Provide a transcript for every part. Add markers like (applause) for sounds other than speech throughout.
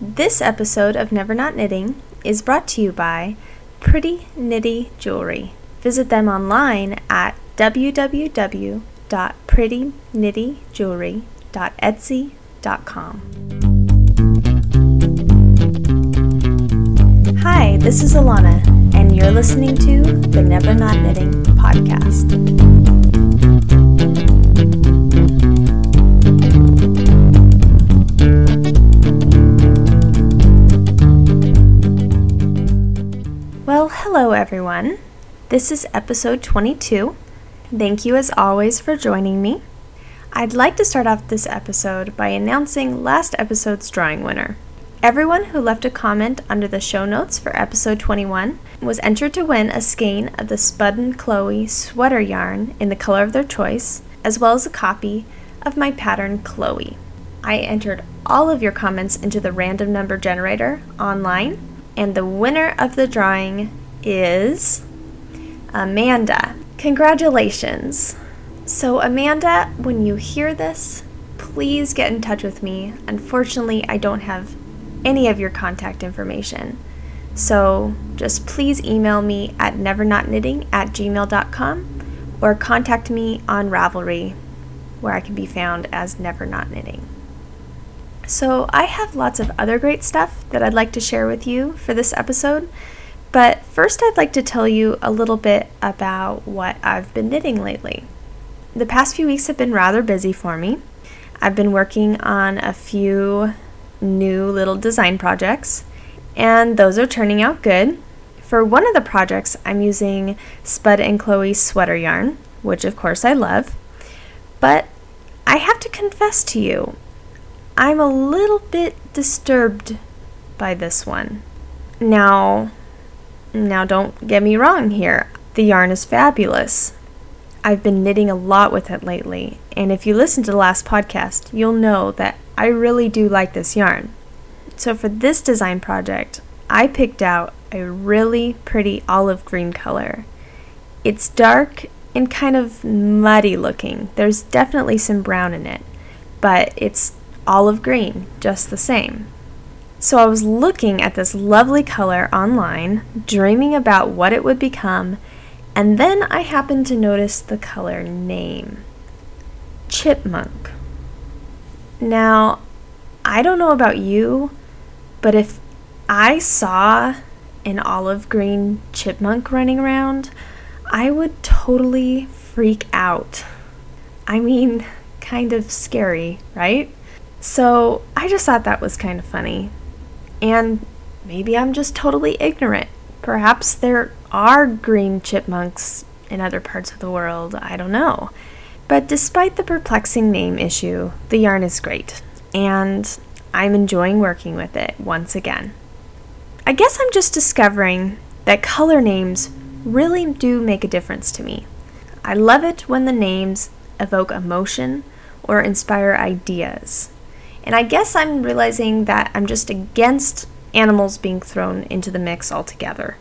This episode of Never Not Knitting is brought to you by Pretty Nitty Jewelry. Visit them online at www.prettynittyjewelry.etsy.com. Hi, this is Alana, and you're listening to the Never Not Knitting podcast. Hello everyone. This is episode 22. Thank you as always for joining me. I'd like to start off this episode by announcing last episode's drawing winner. Everyone who left a comment under the show notes for episode 21 was entered to win a skein of the Spud and Chloe sweater yarn in the color of their choice, as well as a copy of my pattern Chloe. I entered all of your comments into the random number generator online, and the winner of the drawing is Amanda. Congratulations! So, Amanda, when you hear this, please get in touch with me. Unfortunately, I don't have any of your contact information. So, just please email me at nevernotknitting at gmail.com or contact me on Ravelry, where I can be found as Never Not Knitting. So, I have lots of other great stuff that I'd like to share with you for this episode. But first, I'd like to tell you a little bit about what I've been knitting lately. The past few weeks have been rather busy for me. I've been working on a few new little design projects, and those are turning out good. For one of the projects, I'm using Spud and Chloe sweater yarn, which of course I love. But I have to confess to you, I'm a little bit disturbed by this one. Now, now don't get me wrong here. The yarn is fabulous. I've been knitting a lot with it lately, and if you listen to the last podcast, you'll know that I really do like this yarn. So for this design project, I picked out a really pretty olive green color. It's dark and kind of muddy looking. There's definitely some brown in it, but it's olive green just the same. So I was looking at this lovely color online, dreaming about what it would become, and then I happened to notice the color name Chipmunk. Now, I don't know about you, but if I saw an olive green chipmunk running around, I would totally freak out. I mean, (laughs) kind of scary, right? So I just thought that was kind of funny. And maybe I'm just totally ignorant. Perhaps there are green chipmunks in other parts of the world. I don't know. But despite the perplexing name issue, the yarn is great, and I'm enjoying working with it once again. I guess I'm just discovering that color names really do make a difference to me. I love it when the names evoke emotion or inspire ideas. And I guess I'm realizing that I'm just against animals being thrown into the mix altogether.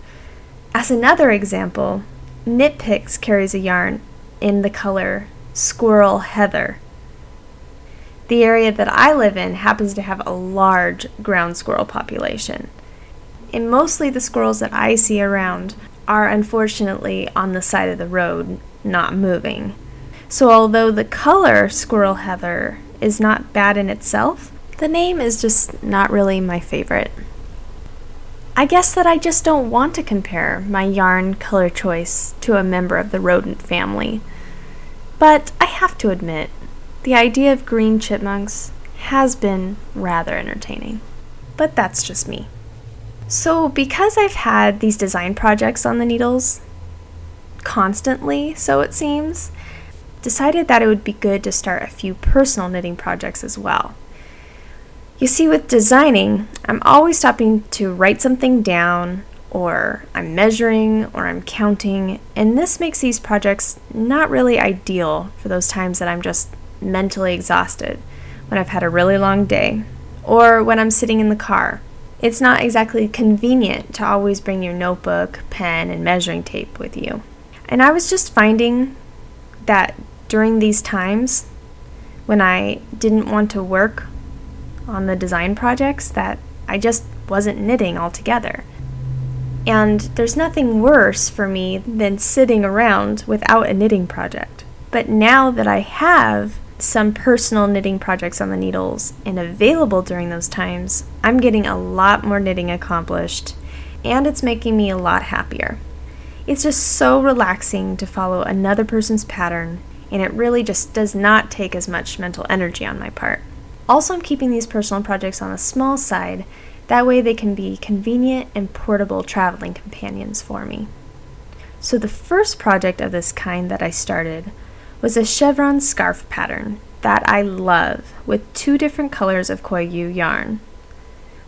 As another example, Knit Picks carries a yarn in the color Squirrel Heather. The area that I live in happens to have a large ground squirrel population. And mostly the squirrels that I see around are unfortunately on the side of the road, not moving. So, although the color Squirrel Heather is not bad in itself, the name is just not really my favorite. I guess that I just don't want to compare my yarn color choice to a member of the rodent family. But I have to admit, the idea of green chipmunks has been rather entertaining. But that's just me. So, because I've had these design projects on the needles constantly, so it seems, decided that it would be good to start a few personal knitting projects as well. You see, with designing, I'm always stopping to write something down, or I'm measuring, or I'm counting, and this makes these projects not really ideal for those times that I'm just mentally exhausted, when I've had a really long day, or when I'm sitting in the car. It's not exactly convenient to always bring your notebook, pen, and measuring tape with you. And I was just finding that during these times when I didn't want to work on the design projects that I just wasn't knitting altogether. And there's nothing worse for me than sitting around without a knitting project. But now that I have some personal knitting projects on the needles and available during those times, I'm getting a lot more knitting accomplished and it's making me a lot happier. It's just so relaxing to follow another person's pattern and it really just does not take as much mental energy on my part. Also, I'm keeping these personal projects on the small side that way they can be convenient and portable traveling companions for me. So the first project of this kind that I started was a chevron scarf pattern that I love with two different colors of Koigu yarn.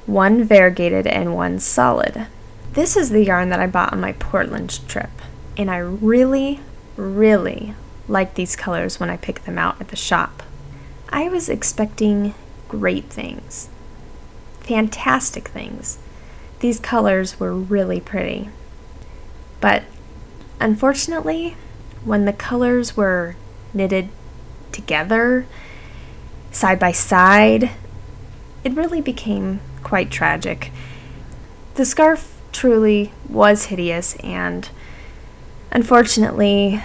One variegated and one solid. This is the yarn that I bought on my Portland trip, and I really, really like these colors when I pick them out at the shop. I was expecting great things fantastic things. These colors were really pretty. But unfortunately, when the colors were knitted together, side by side, it really became quite tragic. The scarf truly was hideous, and unfortunately,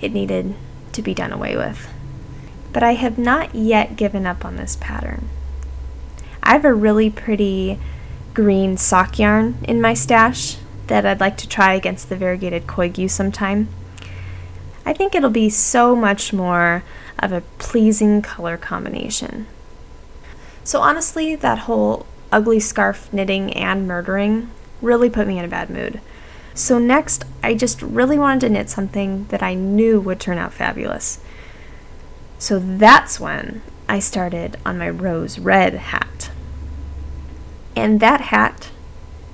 it needed to be done away with. But I have not yet given up on this pattern. I have a really pretty green sock yarn in my stash that I'd like to try against the variegated Koigu sometime. I think it'll be so much more of a pleasing color combination. So honestly, that whole ugly scarf knitting and murdering really put me in a bad mood. So next, I just really wanted to knit something that I knew would turn out fabulous. So that's when I started on my rose red hat. And that hat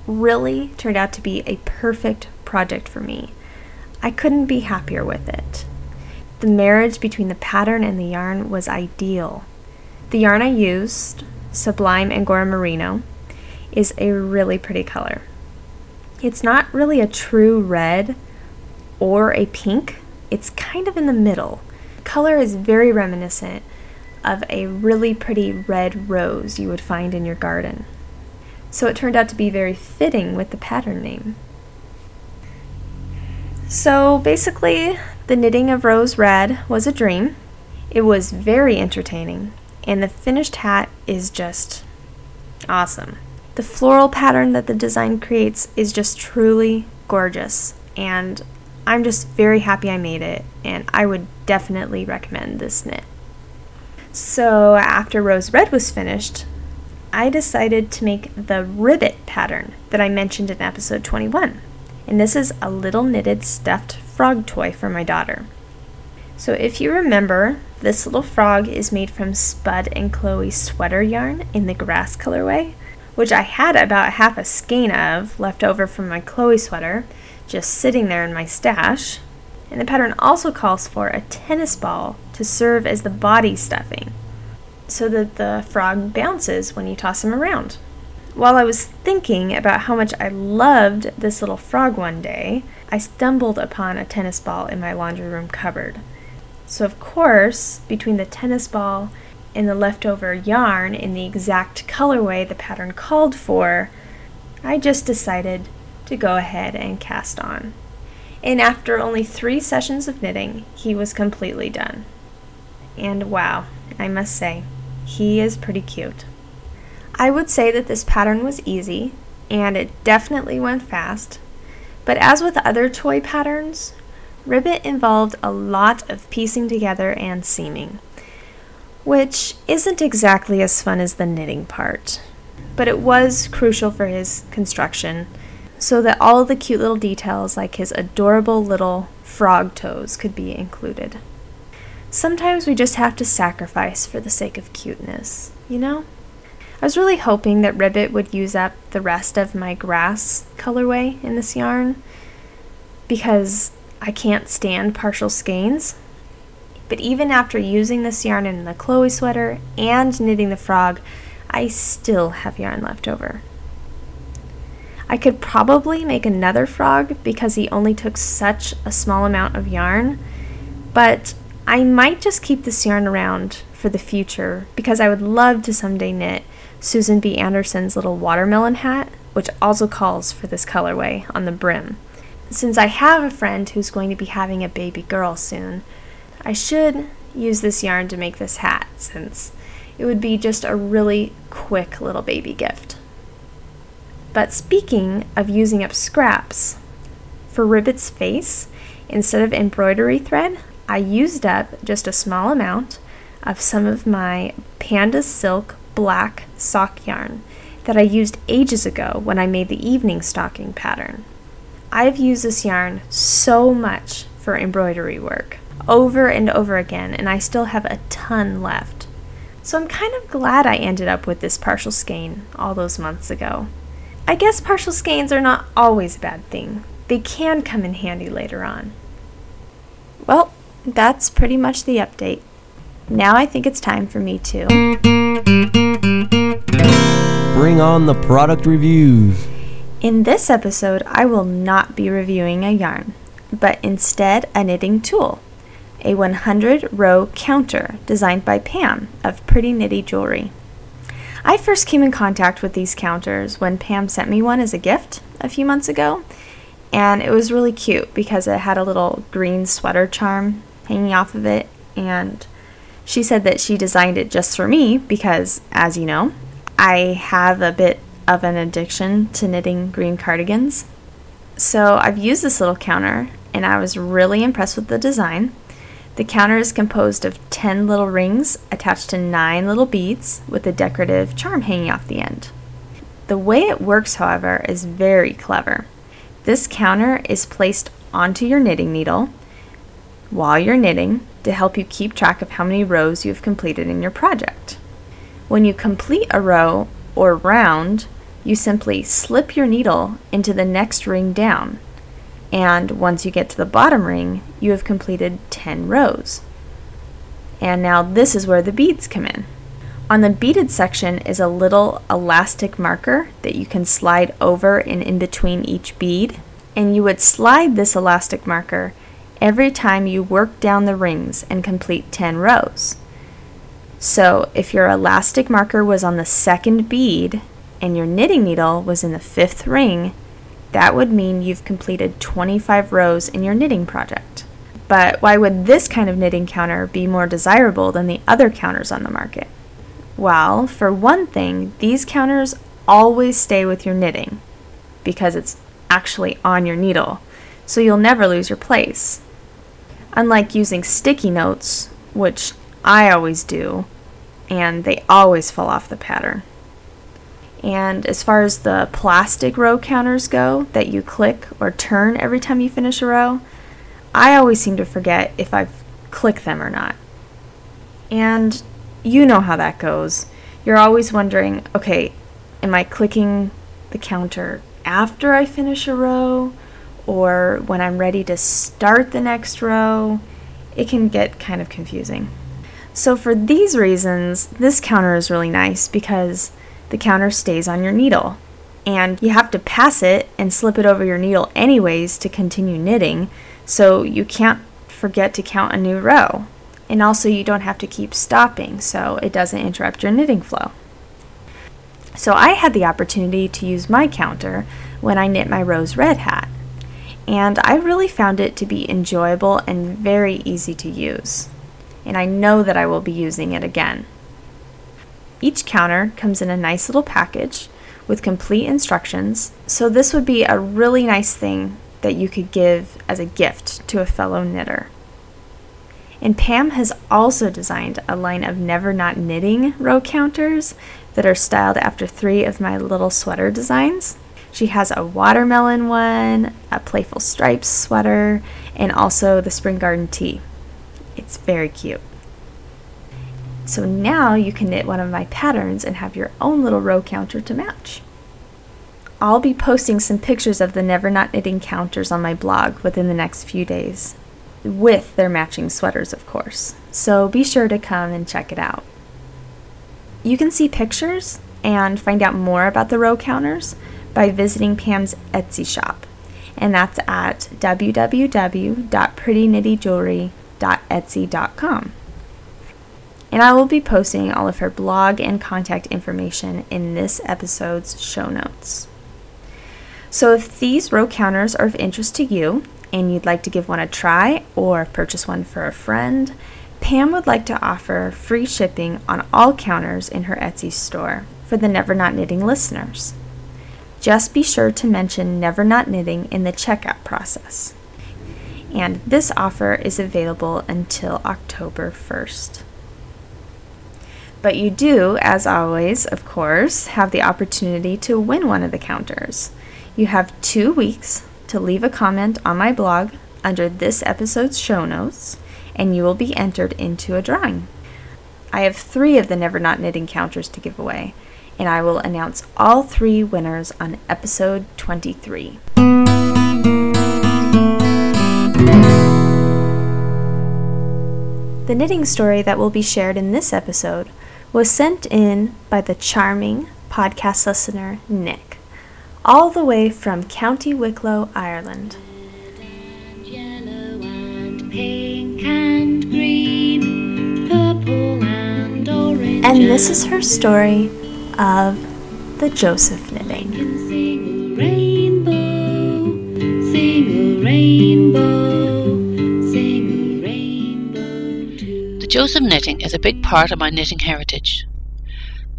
really turned out to be a perfect project for me. I couldn't be happier with it. The marriage between the pattern and the yarn was ideal. The yarn I used, Sublime Angora Merino, is a really pretty color. It's not really a true red or a pink, it's kind of in the middle. Color is very reminiscent of a really pretty red rose you would find in your garden so it turned out to be very fitting with the pattern name. So basically, the knitting of Rose Red was a dream. It was very entertaining, and the finished hat is just awesome. The floral pattern that the design creates is just truly gorgeous, and I'm just very happy I made it, and I would definitely recommend this knit. So, after Rose Red was finished, I decided to make the ribbit pattern that I mentioned in episode 21. And this is a little knitted stuffed frog toy for my daughter. So if you remember, this little frog is made from Spud and Chloe sweater yarn in the grass colorway, which I had about half a skein of left over from my Chloe sweater, just sitting there in my stash. And the pattern also calls for a tennis ball to serve as the body stuffing so that the frog bounces when you toss him around. While I was thinking about how much I loved this little frog one day, I stumbled upon a tennis ball in my laundry room cupboard. So, of course, between the tennis ball and the leftover yarn in the exact colorway the pattern called for, I just decided to go ahead and cast on. And after only three sessions of knitting, he was completely done. And wow, I must say, he is pretty cute. I would say that this pattern was easy, and it definitely went fast. But as with other toy patterns, Ribbit involved a lot of piecing together and seaming, which isn't exactly as fun as the knitting part. But it was crucial for his construction, so that all the cute little details like his adorable little frog toes could be included. Sometimes we just have to sacrifice for the sake of cuteness, you know? I was really hoping that Ribbit would use up the rest of my grass colorway in this yarn because I can't stand partial skeins. But even after using this yarn in the Chloe sweater and knitting the frog, I still have yarn left over. I could probably make another frog because he only took such a small amount of yarn, but I might just keep this yarn around for the future because I would love to someday knit Susan B. Anderson's little watermelon hat, which also calls for this colorway on the brim. Since I have a friend who's going to be having a baby girl soon, I should use this yarn to make this hat since it would be just a really quick little baby gift. But speaking of using up scraps, for Ribbit's face, instead of embroidery thread, I used up just a small amount of some of my Panda Silk black sock yarn that I used ages ago when I made the evening stocking pattern. I've used this yarn so much for embroidery work, over and over again, and I still have a ton left. So I'm kind of glad I ended up with this partial skein all those months ago. I guess partial skeins are not always a bad thing. They can come in handy later on. Well, that's pretty much the update. Now I think it's time for me to bring on the product reviews. In this episode, I will not be reviewing a yarn, but instead a knitting tool, a 100 row counter designed by Pam of Pretty Nitty Jewelry. I first came in contact with these counters when Pam sent me one as a gift a few months ago, and it was really cute because it had a little green sweater charm hanging off of it, and she said that she designed it just for me because, as you know, I have a bit of an addiction to knitting green cardigans. So I've used this little counter and I was really impressed with the design. The counter is composed of 10 little rings attached to 9 little beads with a decorative charm hanging off the end. The way it works, however, is very clever. This counter is placed onto your knitting needle while you're knitting to help you keep track of how many rows you have completed in your project. When you complete a row or round, you simply slip your needle into the next ring down. And once you get to the bottom ring, you have completed 10 rows. And now this is where the beads come in. On the beaded section is a little elastic marker that you can slide over and in between each bead. And you would slide this elastic marker every time you work down the rings and complete 10 rows. So if your elastic marker was on the second bead and your knitting needle was in the fifth ring, that would mean you've completed 25 rows in your knitting project. But why would this kind of knitting counter be more desirable than the other counters on the market? Well, for one thing, these counters always stay with your knitting because it's actually on your needle, so you'll never lose your place. Unlike using sticky notes, which I always do, and they always fall off the pattern. And as far as the plastic row counters go that you click or turn every time you finish a row, I always seem to forget if I've clicked them or not. And you know how that goes. You're always wondering okay, am I clicking the counter after I finish a row? or when I'm ready to start the next row, it can get kind of confusing. So for these reasons, this counter is really nice because the counter stays on your needle. And you have to pass it and slip it over your needle anyways to continue knitting, so you can't forget to count a new row. And also you don't have to keep stopping, so it doesn't interrupt your knitting flow. So I had the opportunity to use my counter when I knit my rose red hat and I really found it to be enjoyable and very easy to use. And I know that I will be using it again. Each counter comes in a nice little package with complete instructions, so this would be a really nice thing that you could give as a gift to a fellow knitter. And Pam has also designed a line of Never Not Knitting row counters that are styled after three of my little sweater designs. She has a watermelon one, a playful stripes sweater, and also the spring garden tee. It's very cute. So now you can knit one of my patterns and have your own little row counter to match. I'll be posting some pictures of the Never Not Knitting counters on my blog within the next few days, with their matching sweaters, of course. So be sure to come and check it out. You can see pictures and find out more about the row counters by visiting Pam's Etsy shop, and that's at www.prettyknittyjewelry.etsy.com. and I will be posting all of her blog and contact information in this episode's show notes. So if these row counters are of interest to you and you'd like to give one a try or purchase one for a friend, Pam would like to offer free shipping on all counters in her Etsy store for the Never Not Knitting listeners. Just be sure to mention Never Not Knitting in the checkout process. And this offer is available until October 1st. But you do, as always, of course, have the opportunity to win one of the counters. You have two weeks to leave a comment on my blog under this episode's show notes, and you will be entered into a drawing. I have three of the Never Not Knitting counters to give away, and I will announce all three winners on episode 23. The knitting story that will be shared in this episode was sent in by the charming podcast listener Nick, all the way from County Wicklow, Ireland. And this is her story of the Joseph knitting. Joseph knitting is a big part of my knitting heritage.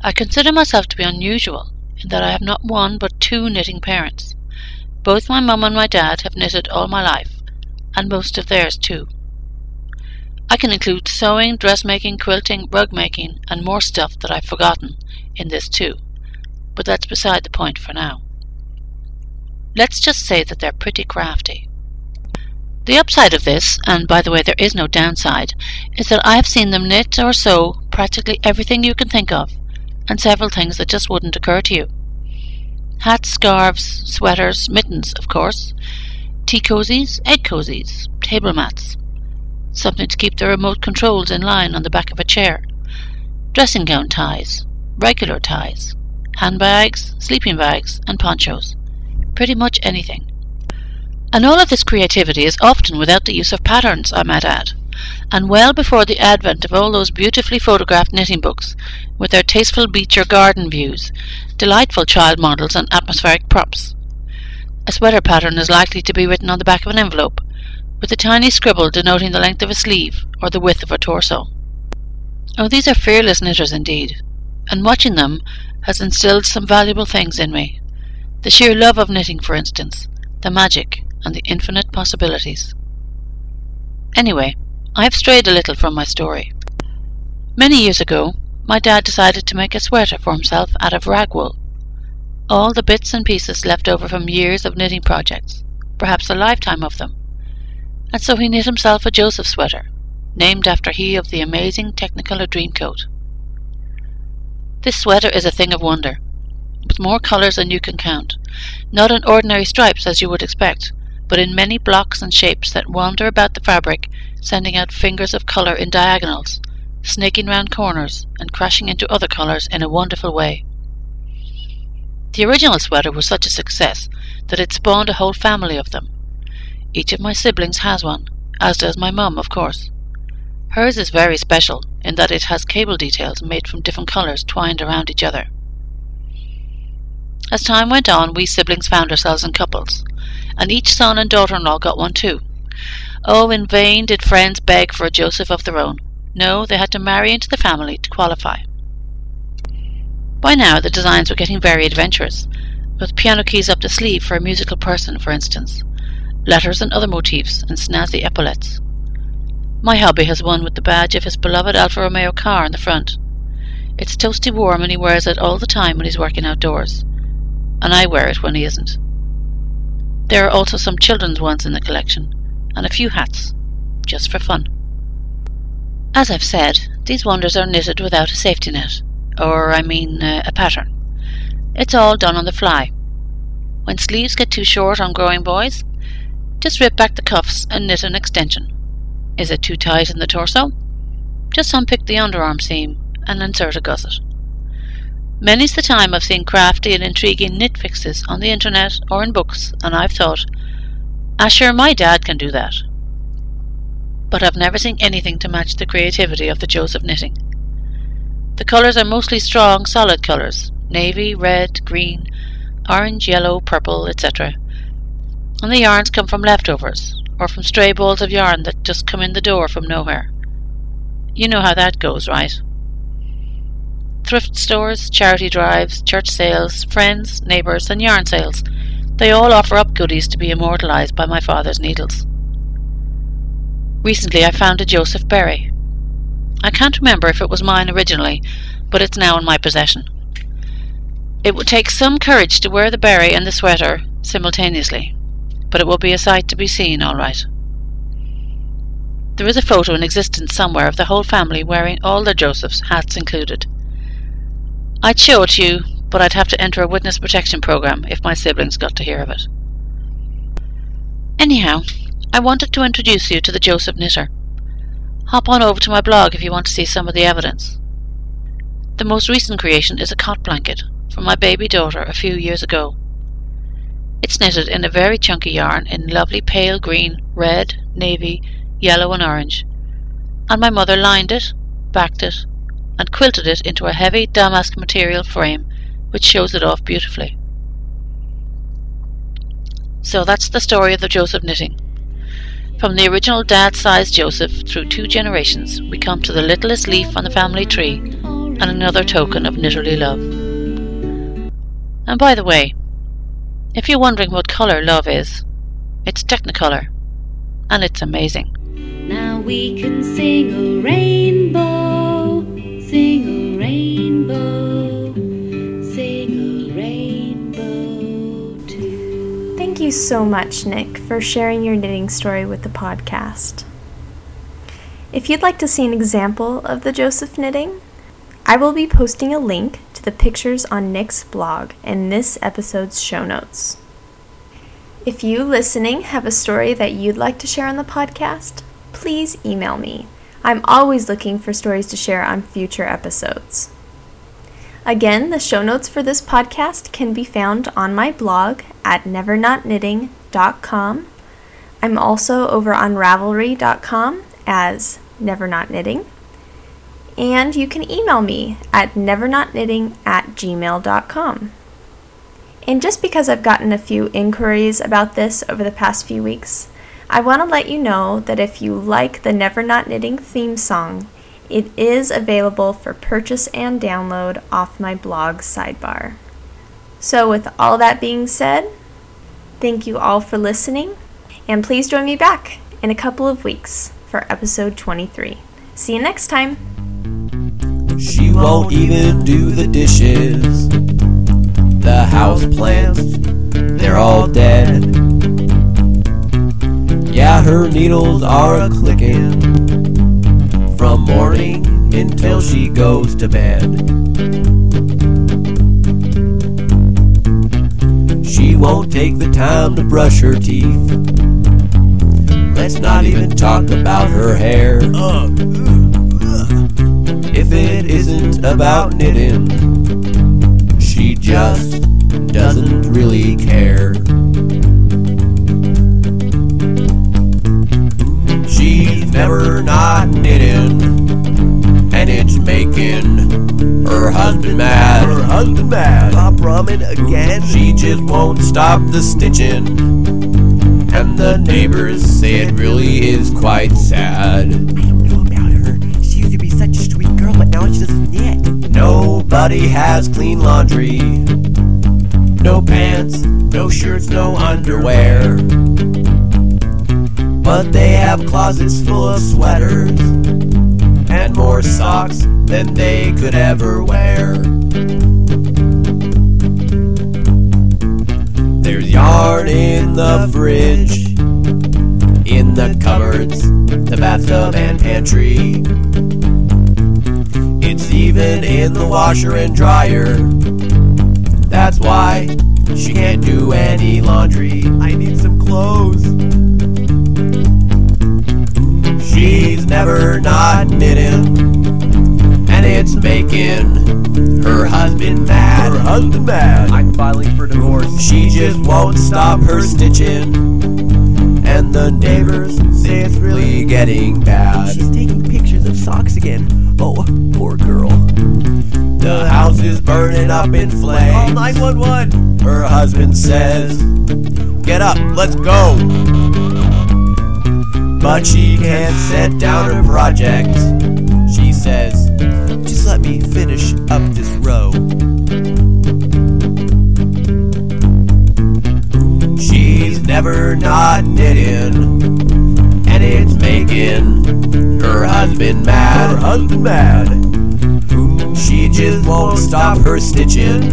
I consider myself to be unusual in that I have not one but two knitting parents. Both my mum and my dad have knitted all my life, and most of theirs too. I can include sewing, dressmaking, quilting, rug making, and more stuff that I've forgotten in this too, but that's beside the point for now. Let's just say that they're pretty crafty. The upside of this, and by the way, there is no downside, is that I have seen them knit or sew practically everything you can think of, and several things that just wouldn't occur to you. Hats, scarves, sweaters, mittens, of course, tea cozies, egg cozies, table mats, something to keep the remote controls in line on the back of a chair, dressing gown ties, regular ties, handbags, sleeping bags, and ponchos. Pretty much anything. And all of this creativity is often without the use of patterns, I might add, and well before the advent of all those beautifully photographed knitting books with their tasteful beach or garden views, delightful child models, and atmospheric props. A sweater pattern is likely to be written on the back of an envelope, with a tiny scribble denoting the length of a sleeve or the width of a torso. Oh, these are fearless knitters indeed, and watching them has instilled some valuable things in me. The sheer love of knitting, for instance, the magic, and the infinite possibilities. Anyway, I have strayed a little from my story. Many years ago, my dad decided to make a sweater for himself out of rag wool. All the bits and pieces left over from years of knitting projects, perhaps a lifetime of them and so he knit himself a Joseph sweater, named after he of the amazing Technicolor Dreamcoat. This sweater is a thing of wonder, with more colours than you can count, not in ordinary stripes as you would expect, but in many blocks and shapes that wander about the fabric, sending out fingers of colour in diagonals, snaking round corners, and crashing into other colours in a wonderful way. The original sweater was such a success that it spawned a whole family of them, each of my siblings has one, as does my mum, of course. Hers is very special in that it has cable details made from different colours twined around each other. As time went on, we siblings found ourselves in couples, and each son and daughter in law got one too. Oh, in vain did friends beg for a Joseph of their own. No, they had to marry into the family to qualify. By now, the designs were getting very adventurous, with piano keys up the sleeve for a musical person, for instance letters and other motifs, and snazzy epaulets. My hobby has won with the badge of his beloved Alfa Romeo car in the front. It's toasty warm and he wears it all the time when he's working outdoors. And I wear it when he isn't. There are also some children's ones in the collection, and a few hats, just for fun. As I've said, these wonders are knitted without a safety net, or I mean uh, a pattern. It's all done on the fly. When sleeves get too short on growing boys, just rip back the cuffs and knit an extension. Is it too tight in the torso? Just unpick the underarm seam and insert a gusset. Many's the time I've seen crafty and intriguing knit fixes on the internet or in books, and I've thought, ah, sure, my dad can do that. But I've never seen anything to match the creativity of the Joseph knitting. The colours are mostly strong, solid colours navy, red, green, orange, yellow, purple, etc. And the yarns come from leftovers, or from stray balls of yarn that just come in the door from nowhere. You know how that goes, right? Thrift stores, charity drives, church sales, friends, neighbours, and yarn sales. They all offer up goodies to be immortalised by my father's needles. Recently I found a Joseph berry. I can't remember if it was mine originally, but it's now in my possession. It would take some courage to wear the berry and the sweater simultaneously, but it will be a sight to be seen, all right. There is a photo in existence somewhere of the whole family wearing all their Josephs, hats included. I'd show it to you, but I'd have to enter a witness protection program if my siblings got to hear of it. Anyhow, I wanted to introduce you to the Joseph Knitter. Hop on over to my blog if you want to see some of the evidence. The most recent creation is a cot blanket from my baby daughter a few years ago. It's knitted in a very chunky yarn in lovely pale green, red, navy, yellow, and orange, and my mother lined it, backed it, and quilted it into a heavy damask material frame which shows it off beautifully. So that's the story of the Joseph knitting. From the original dad sized Joseph through two generations, we come to the littlest leaf on the family tree and another token of knitterly love. And by the way, if you're wondering what colour love is, it's Technicolor, and it's amazing. Now we can sing a rainbow, so much, Nick, for sharing your knitting story with the podcast. If you'd like to see an example of the Joseph knitting, I will be posting a link to the pictures on Nick's blog in this episode's show notes. If you listening have a story that you'd like to share on the podcast, please email me. I'm always looking for stories to share on future episodes. Again, the show notes for this podcast can be found on my blog at nevernotknitting.com. I'm also over on ravelry.com as nevernotknitting. And you can email me at nevernotknitting at gmail.com. And just because I've gotten a few inquiries about this over the past few weeks, I want to let you know that if you like the Never Not Knitting theme song, it is available for purchase and download off my blog sidebar. So, with all that being said, thank you all for listening, and please join me back in a couple of weeks for episode 23. See you next time. She won't even do the dishes. The house plants, they're all dead. Yeah, her needles are a clicking morning until she goes to bed. She won't take the time to brush her teeth. Let's not even talk about her hair. If it isn't about knitting, she just doesn't really care. She's never not knitting, making her husband mad. Her husband mad. Pop ramen again. She just won't stop the stitching, and the neighbors say it really is quite sad. I don't know about her. She used to be such a sweet girl, but now she doesn't knit. Nobody has clean laundry. No pants, no shirts, no underwear. But they have closets full of sweaters and more socks than they could ever wear. There's yarn in the fridge, in the cupboards, the bathtub and pantry. It's even in the washer and dryer. That's why she can't do any laundry. I need some clothes. She's never not knitting, and it's making her husband mad. Her husband mad. I'm filing for divorce. She just won't stop her stitching, and the neighbors say it's really getting bad. She's taking pictures of socks again. Oh, poor girl. The house is burning up in flames. Call 911. Her husband says, Get up, let's go. But she can't set down her project. She says, Just let me finish up this row. She's never not knitting, and it's making her husband mad. Her husband mad. She just won't stop her stitching,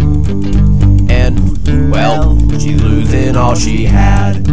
and well, she's losing all she had.